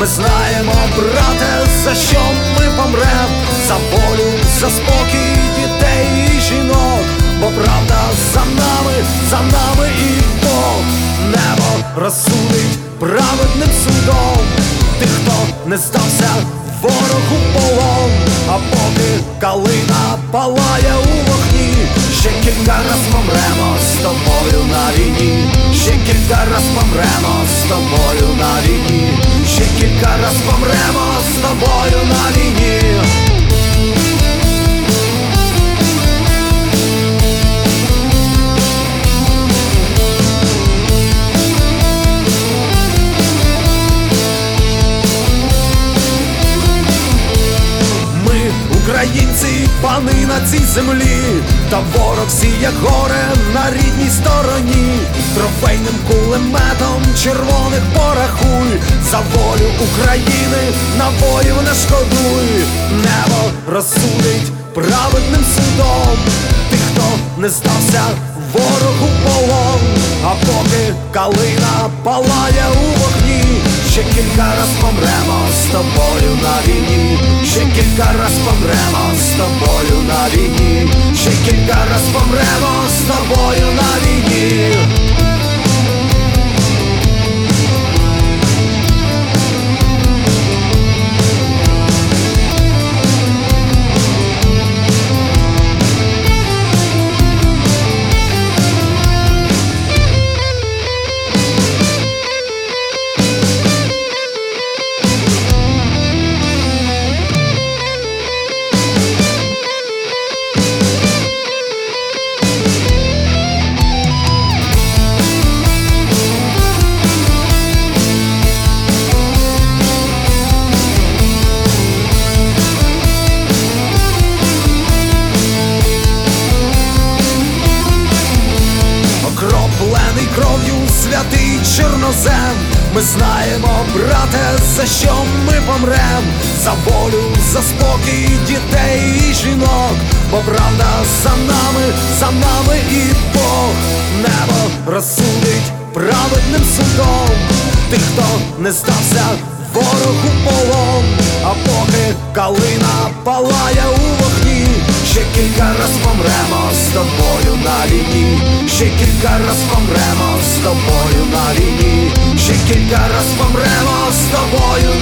Ми знаємо, брате, за що ми помрем, за волю, за спокій дітей і жінок, бо правда за нами, за нами і Бог. Небо розсудить праведним судом. Тих, хто не здався ворогу полон, а поки калина палає у вогні, ще кілька раз помремо з тобою на війні, ще кілька раз помремо з тобою на війні, ще кілька раз помремо з тобою на війні. Українці, пани на цій землі, та ворог сіє горе на рідній стороні, червоних порахуй, за волю України набоїв не шкодуй, небо розсудить праведним судом, тих, хто не здався ворогу полон, а поки калина палає у вогні, ще кілька раз помремо з тобою на війні, ще кілька раз помремо з тобою на війні, ще кілька раз помремо з тобою на війні. Святий чорнозем. Ми знаємо, брате, за що ми помрем, за волю, за спокій дітей і жінок, бо правда за нами, за нами і Бог. Небо розсудить праведним судом. Тих, хто не здався ворогу полон, а поки калина палає у ще кілька раз помремо з тобою на війні, ще кілька раз помремо з тобою на війні, ще кілька раз помремо з тобою